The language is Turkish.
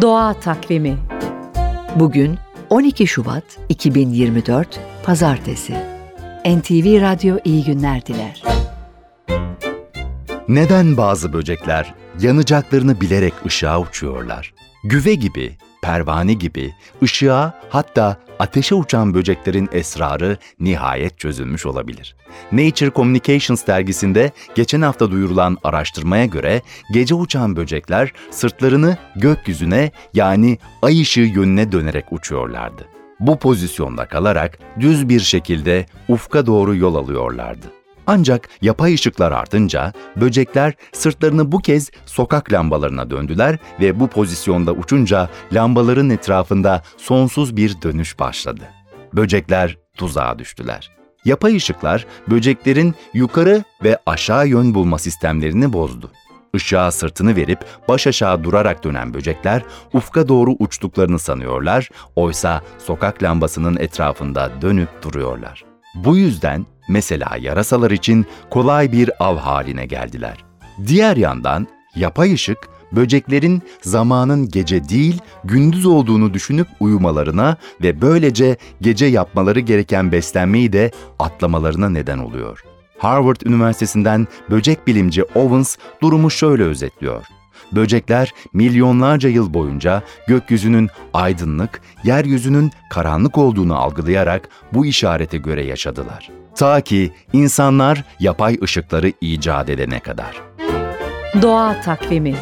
Doğa Takvimi Bugün 12 Şubat 2024 Pazartesi. NTV Radyo iyi günler diler. Neden bazı böcekler yanacaklarını bilerek ışığa uçuyorlar? Güve gibi, pervane gibi, ışığa hatta ateşe uçan böceklerin esrarı nihayet çözülmüş olabilir. Nature Communications dergisinde geçen hafta duyurulan araştırmaya göre gece uçan böcekler sırtlarını gökyüzüne yani ay ışığı yönüne dönerek uçuyorlardı. Bu pozisyonda kalarak düz bir şekilde ufka doğru yol alıyorlardı. Ancak yapay ışıklar artınca böcekler sırtlarını bu kez sokak lambalarına döndüler ve bu pozisyonda uçunca lambaların etrafında sonsuz bir dönüş başladı. Böcekler tuzağa düştüler. Yapay ışıklar böceklerin yukarı ve aşağı yön bulma sistemlerini bozdu. Işığa sırtını verip baş aşağı durarak dönen böcekler ufka doğru uçtuklarını sanıyorlar, oysa sokak lambasının etrafında dönüp duruyorlar. Bu yüzden mesela yarasalar için kolay bir av haline geldiler. Diğer yandan yapay ışık böceklerin zamanın gece değil gündüz olduğunu düşünüp uyumalarına ve böylece gece yapmaları gereken beslenmeyi de atlamalarına neden oluyor. Harvard Üniversitesi'nden böcek bilimci Owens durumu şöyle özetliyor. Böcekler milyonlarca yıl boyunca gökyüzünün aydınlık, yeryüzünün karanlık olduğunu algılayarak bu işarete göre yaşadılar. Ta ki insanlar yapay ışıkları icat edene kadar. Doğa Takvimi